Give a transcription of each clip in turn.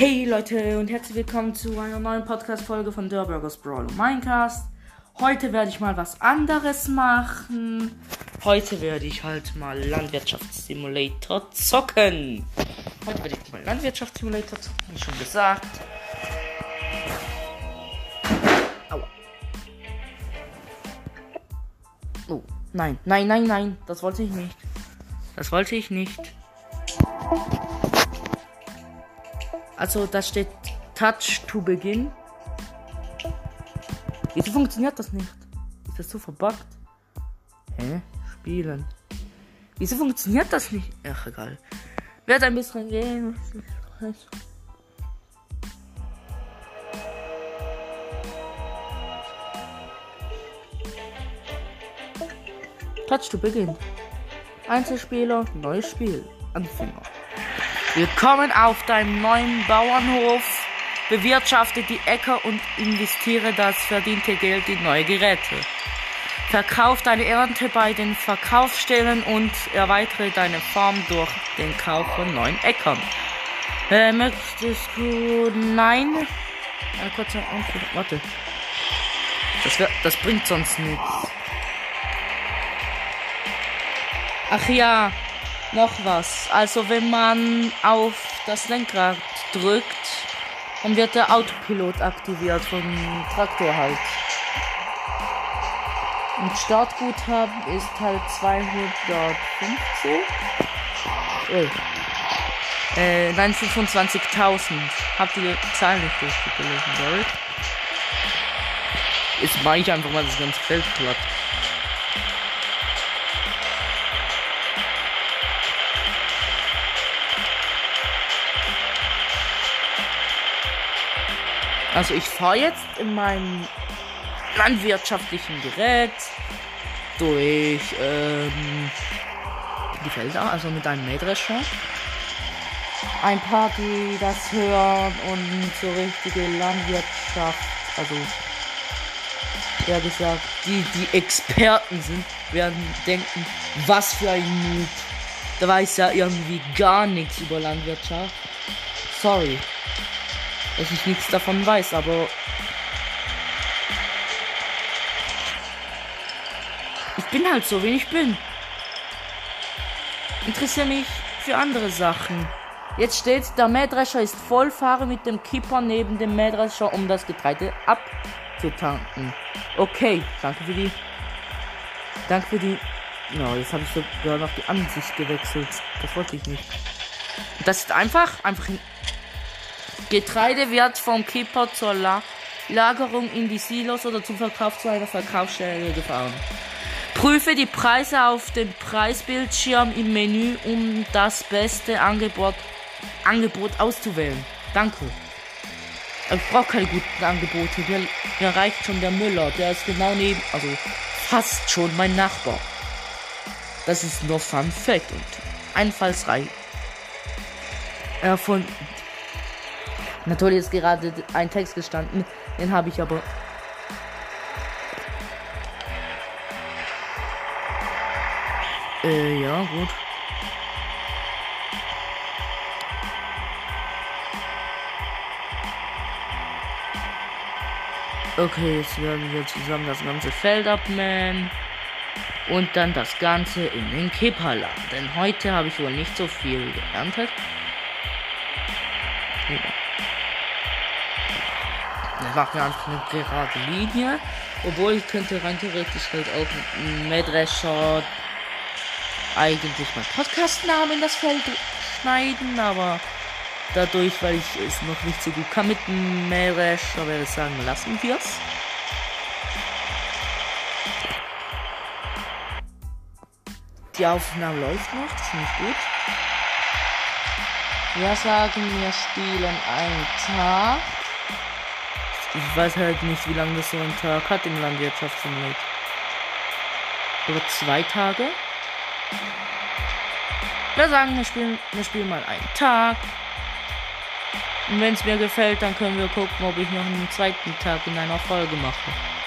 Hey Leute und herzlich willkommen zu einer neuen Podcast-Folge von Der Burgers Brawl und Minecast. Heute werde ich mal was anderes machen. Heute werde ich halt mal Landwirtschaftssimulator zocken. Heute werde ich mal Landwirtschaftssimulator zocken, wie schon gesagt. Aua. Oh, nein, nein, nein, nein, das wollte ich nicht. Das wollte ich nicht. Also da steht Touch to begin. Wieso funktioniert das nicht? Ist das so verbuggt? Hä? Spielen. Wieso funktioniert das nicht? Ach egal. Wird ein bisschen gehen. Touch to begin. Einzelspieler, neues Spiel. Anfänger. Willkommen auf deinem neuen Bauernhof. Bewirtschafte die Äcker und investiere das verdiente Geld in neue Geräte. Verkauf deine Ernte bei den Verkaufsstellen und erweitere deine Farm durch den Kauf von neuen Äckern. Äh, möchtest du. Nein? Eine kurze Antwort. Warte. Das, wär, das bringt sonst nichts. Ach ja, noch was. Also wenn man auf das Lenkrad drückt, dann wird der Autopilot aktiviert vom Traktor halt. Und Startguthaben ist halt 250. Oh. Äh, nein, 25.000. Habt ihr die Zahl nicht richtig gelesen, sorry. Jetzt mache ich einfach mal das ganze Feld platt. Also ich fahre jetzt in meinem landwirtschaftlichen Gerät durch ähm, die Felder, also mit einem Mähdrescher. Ein paar, die das hören und so richtige Landwirtschaft, also ja gesagt, die die Experten sind, werden denken, was für ein Noob. Der weiß ja irgendwie gar nichts über Landwirtschaft. Sorry dass ich nichts davon weiß, aber ich bin halt so, wie ich bin. Interessiere mich für andere Sachen. Jetzt steht, der Mähdrescher ist voll, fahre mit dem Kipper neben dem Mähdrescher, um das Getreide abzutanken. Okay, danke für die. Danke für die. Ja, jetzt habe ich sogar noch die Ansicht gewechselt. Das wollte ich nicht. Das ist einfach, einfach in Getreide wird vom Kipper zur La Lagerung in die Silos oder zum Verkauf zu einer Verkaufsstelle gefahren. Prüfe die Preise auf dem Preisbildschirm im Menü, um das beste Angebot, Angebot auszuwählen. Danke. Ich brauche keine guten Angebote. Mir, mir reicht schon der Müller. Der ist genau neben, also fast schon mein Nachbar. Das ist nur Fun Fact und einfallsreich. Er von Natürlich ist gerade ein Text gestanden, den habe ich aber. Äh, ja, gut. Okay, jetzt werden wir zusammen das ganze Feld abmähen. Und dann das Ganze in den Kipper laden. Denn heute habe ich wohl nicht so viel geerntet. Machen wir einfach eine gerade Linie. Obwohl ich könnte rein theoretisch halt auch mit einem Mähdrescher eigentlich mein Podcastnamen in das Feld schneiden, aber dadurch, weil ich es noch nicht so gut kann mit dem Mähdrescher, werde ich sagen, lassen wir es. Die Aufnahme läuft noch, das finde ich gut. Wir sagen, wir spielen einen Tag. Ich weiß halt nicht, wie lange das so ein Tag hat im Landwirtschaftssimulator. Oder zwei Tage? Wir sagen, wir spielen, wir spielen mal einen Tag. Und wenn es mir gefällt, dann können wir gucken, ob ich noch einen zweiten Tag in einer Folge mache.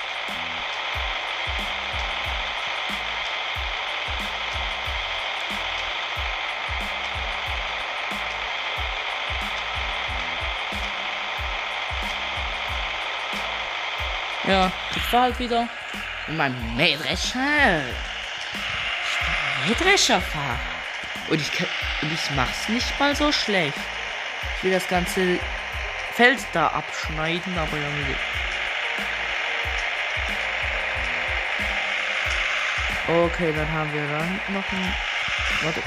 Ja, ich fahr halt wieder in meinem Mähdrescher. Mähdrescher fahr. Und ich, kann, und ich mach's nicht mal so schlecht. Ich will das ganze Feld da abschneiden, aber ja nicht. Okay, dann haben wir dann noch ein. Warte.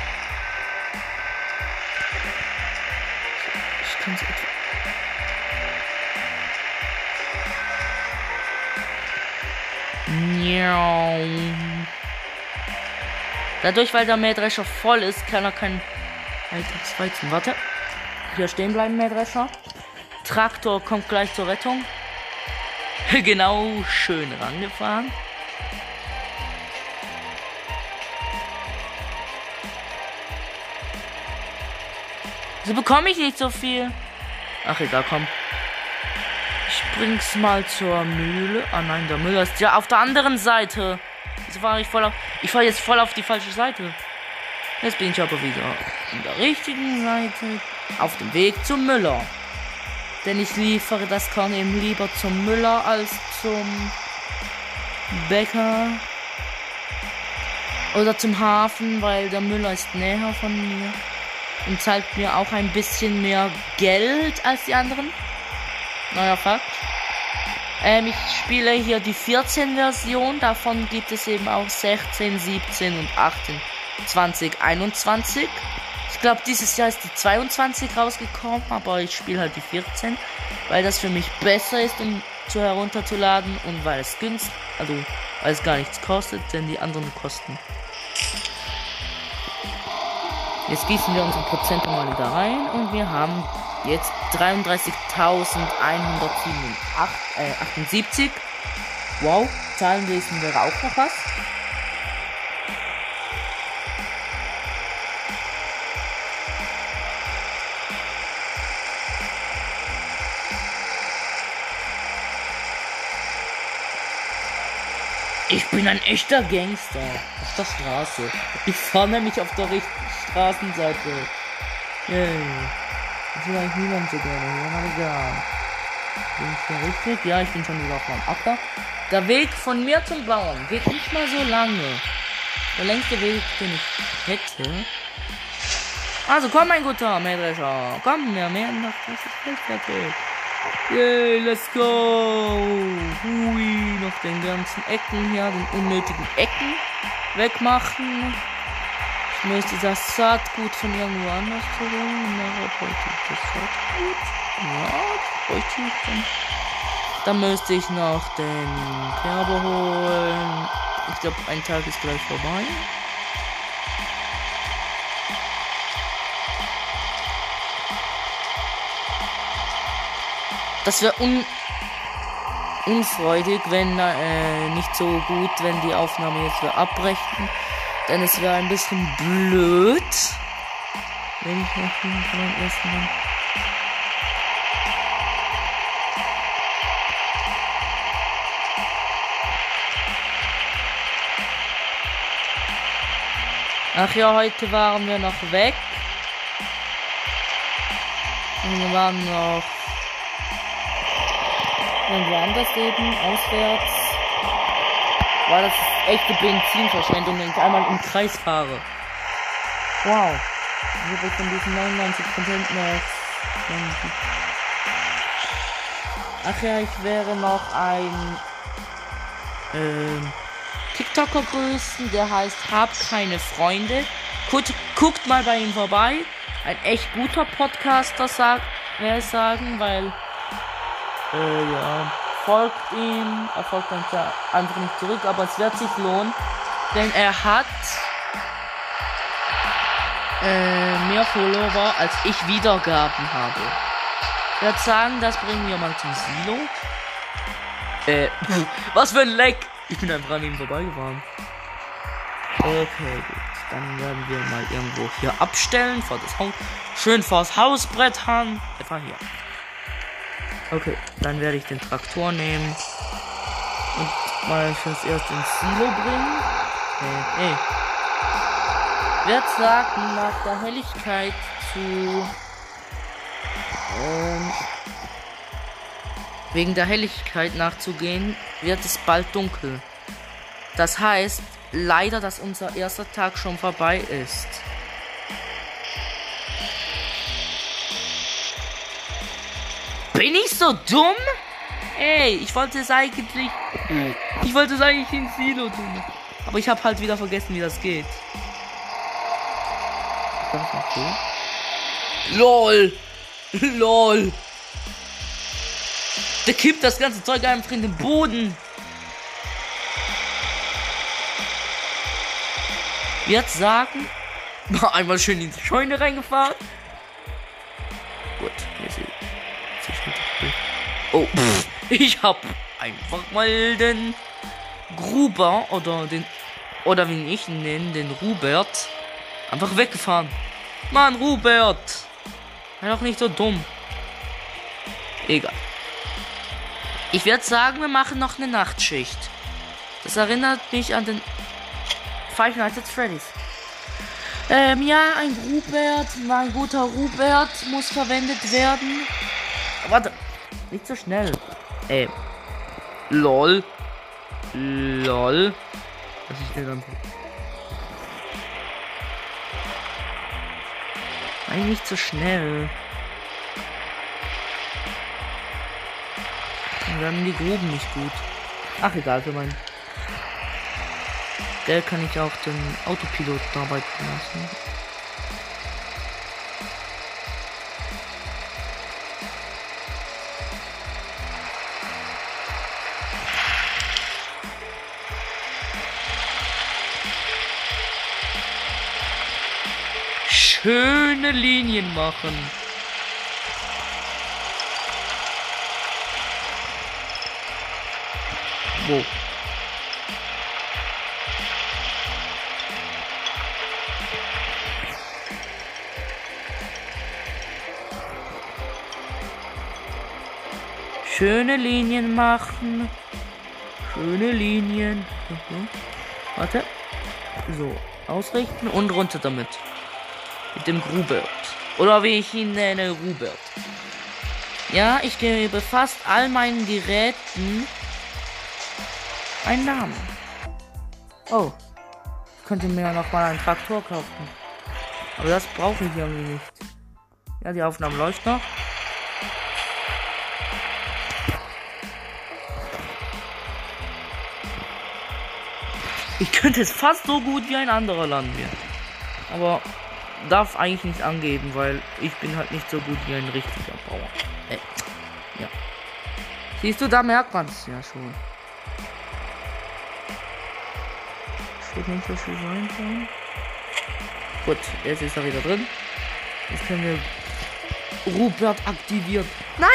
Ich kann's etwa. Dadurch, weil der Mähdrescher voll ist, kann er kein Alltagsweizen. Warte. Hier stehen bleiben, Mähdrescher. Traktor kommt gleich zur Rettung. genau, schön rangefahren. So bekomme ich nicht so viel. Ach egal, komm. Bring's mal zur Mühle. Ah nein, der Müller ist ja auf der anderen Seite. Jetzt fahre ich voll auf. Ich fahre jetzt voll auf die falsche Seite. Jetzt bin ich aber wieder in der richtigen Seite. Auf dem Weg zum Müller. Denn ich liefere das Korn eben lieber zum Müller als zum Bäcker. Oder zum Hafen, weil der Müller ist näher von mir und zahlt mir auch ein bisschen mehr Geld als die anderen. Neuer Fakt. Ähm, ich spiele hier die 14 Version, davon gibt es eben auch 16, 17 und 18, 20, 21. Ich glaube, dieses Jahr ist die 22 rausgekommen, aber ich spiele halt die 14, weil das für mich besser ist, um zu herunterzuladen und weil es günstig, also weil es gar nichts kostet, denn die anderen kosten. Jetzt gießen wir unsere Prozente mal wieder rein und wir haben jetzt 33.178. Äh, wow, Zahlen lesen wäre auch noch was. Ich bin ein echter Gangster auf der Straße. Ich fahre nämlich auf der richtigen Straßenseite. Yay. Das will eigentlich niemand so gerne hier, aber egal. Bin ich hier richtig? Ja, ich bin schon wieder auf meinem Acker. Der Weg von mir zum Bauern geht nicht mal so lange. Der längste Weg, den ich hätte. Also komm, mein guter Mähdrescher. Komm, mähen noch das Feld fertig. Yay, let's go. Hui, noch den ganzen Ecken hier, den unnötigen Ecken wegmachen. Ich möchte das Saatgut von irgendwo anders holen. Na, bräuchte ich das Saatgut? Ja, bräuchte ich dann. Dann müsste ich noch den Kerber holen. Ich glaube, ein Tag ist gleich vorbei. Das wäre un unfreudig, wenn äh, nicht so gut, wenn die Aufnahme jetzt wieder abbrechen. Denn es wäre ein bisschen blöd, wenn ich noch beim ersten Mal. Ach ja, heute waren wir noch weg. Und wir waren noch irgendwo anders eben, auswärts. War das echte Benzinverschwendung, wenn ich einmal im Kreis fahre. Wow. Ich habe von diesen 99% noch. Ach ja, ich wäre noch ein ähm, TikToker grüßen, der heißt Hab keine Freunde. Guckt, guckt mal bei ihm vorbei. Ein echt guter Podcaster, sagt, wer sagen, weil äh, ja, folgt ihm, er folgt dann einfach nicht zurück, aber es wird sich lohnen, denn er hat äh, mehr Follower, als ich Wiedergaben habe. Ich würde sagen, das bringen wir mal zum Silo. Äh, was für ein Leck! Ich bin einfach an ihm vorbeigefahren. Okay, gut. Dann werden wir mal irgendwo hier abstellen vor das Haus. Schön vors Haus brettern. Etwa hier. Okay, dann werde ich den Traktor nehmen und mal fürs erste ins Silo bringen. Hey, hey. Wer sagt nach der Helligkeit zu ähm, wegen der Helligkeit nachzugehen, wird es bald dunkel. Das heißt, leider, dass unser erster Tag schon vorbei ist. Bin ich so dumm? Ey, ich wollte es eigentlich. Ich wollte es eigentlich in Silo tun. Aber ich habe halt wieder vergessen, wie das geht. LOL! LOL! Der kippt das ganze Zeug einfach in den Boden. Jetzt sagen. Einmal schön in die Scheune reingefahren. Oh, ich hab einfach mal den Gruber oder den oder wie ich ihn nenne, den Rubert einfach weggefahren. Mann, Rubert! Sei doch nicht so dumm. Egal. Ich werde sagen, wir machen noch eine Nachtschicht. Das erinnert mich an den Five Nights at Freddy's. Ähm, ja, ein Rubert, mein guter Rubert muss verwendet werden. Warte, nicht so schnell. Ey. LOL. LOL. Was ist denn dann? Nein, nicht so schnell. Dann werden die Gruben nicht gut. Ach, egal, für meinen. Der kann ich auch den Autopilot arbeiten lassen. Schöne Linien machen. Wo? Schöne Linien machen. Schöne Linien. Mhm. Warte. So. Ausrichten und runter damit. Mit dem Grubert. Oder wie ich ihn nenne, Rubert. Ja, ich gebe fast all meinen Geräten einen Namen. Oh. Ich könnte mir ja noch mal einen Traktor kaufen. Aber das brauche ich irgendwie nicht. Ja, die Aufnahme läuft noch. Ich könnte es fast so gut wie ein anderer Landwirt. Aber darf eigentlich nicht angeben, weil ich bin halt nicht so gut wie ein richtiger Bauer. Äh, ja. Siehst du, da merkt man es ja schon. Steht nicht so viel sein. Gut, jetzt ist er wieder drin. Jetzt können wir Rupert aktivieren. Nein!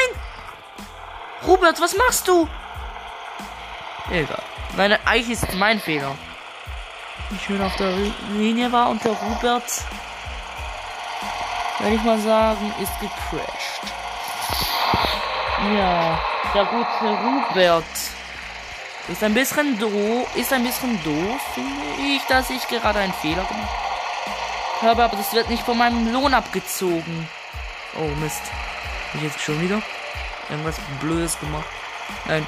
Rupert, was machst du? Egal. Nein, eigentlich ist es mein Fehler. Ich schön auf der Linie war und der Rupert, würde ich mal sagen, ist gecrashed. Ja, der gute Rupert ist ein bisschen doof, ist ein bisschen doof, finde ich, dass ich gerade einen Fehler gemacht habe, aber das wird nicht von meinem Lohn abgezogen. Oh Mist. Hab ich jetzt schon wieder irgendwas Blödes gemacht? Nein.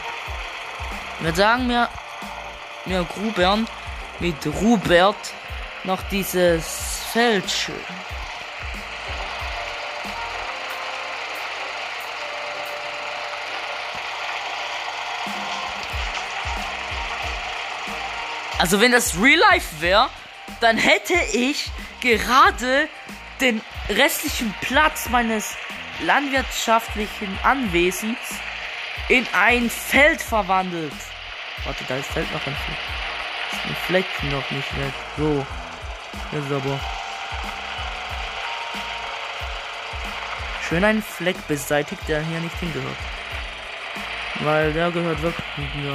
Wir sagen mir, mir Grubern mit Rubert noch dieses Feld Also wenn das Real Life wäre, dann hätte ich gerade den restlichen Platz meines landwirtschaftlichen Anwesens in ein Feld verwandelt. Warte, da ist Feld noch ein Feld. Ein Fleck noch nicht weg. So. Jetzt aber. Schön ein Fleck beseitigt, der hier nicht hingehört. Weil der gehört wirklich nicht mehr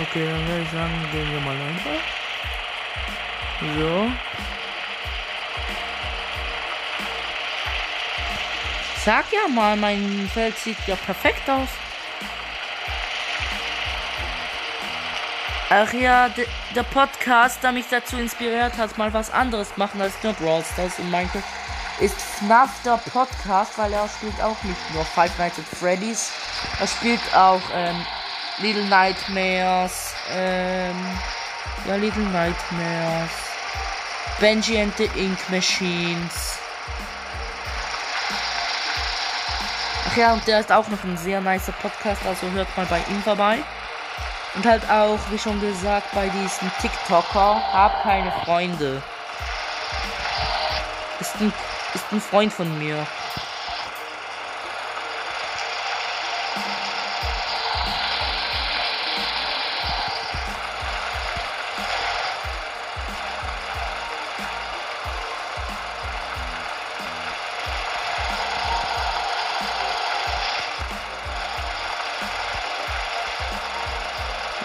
Okay, dann würde ich sagen, gehen wir mal einfach. So. Sag ja mal, mein Feld sieht ja perfekt aus. Ach ja, der Podcast, der mich dazu inspiriert hat, mal was anderes machen als nur Brawl Stars und Minecraft ist FNAF der Podcast, weil er spielt auch nicht nur Five Nights at Freddy's, er spielt auch ähm, Little Nightmares, ähm, ja, Little Nightmares, Benji and the Ink Machines. Ach ja, und der ist auch noch ein sehr nicer Podcast, also hört mal bei ihm vorbei. Und halt auch, wie schon gesagt, bei diesem TikToker, hab keine Freunde. Ist ein, ist ein Freund von mir.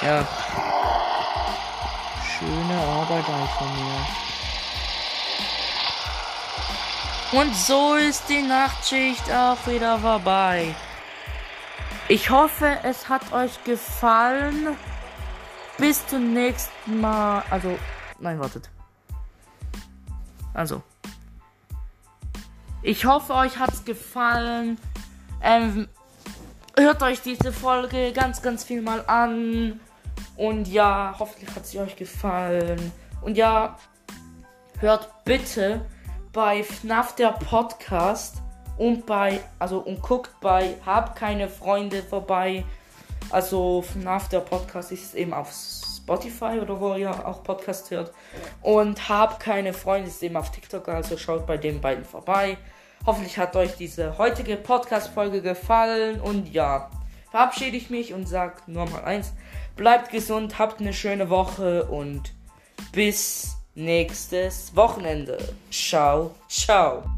Ja. Schöne Arbeit halt von mir. Und so ist die Nachtschicht auch wieder vorbei. Ich hoffe, es hat euch gefallen. Bis zum nächsten Mal. Also, nein, wartet. Also. Ich hoffe, euch hat's gefallen. Ähm, hört euch diese Folge ganz, ganz viel mal an. Und ja, hoffentlich hat sie euch gefallen. Und ja, hört bitte bei FNAF der Podcast und bei, also und guckt bei Hab keine Freunde vorbei. Also FNAF der Podcast ist eben auf Spotify oder wo ihr auch Podcast hört. Und Hab keine Freunde ist eben auf TikTok, also schaut bei den beiden vorbei. Hoffentlich hat euch diese heutige Podcast-Folge gefallen und ja, verabschiede ich mich und sag nur mal eins. Bleibt gesund, habt eine schöne Woche und bis nächstes Wochenende. Ciao, ciao.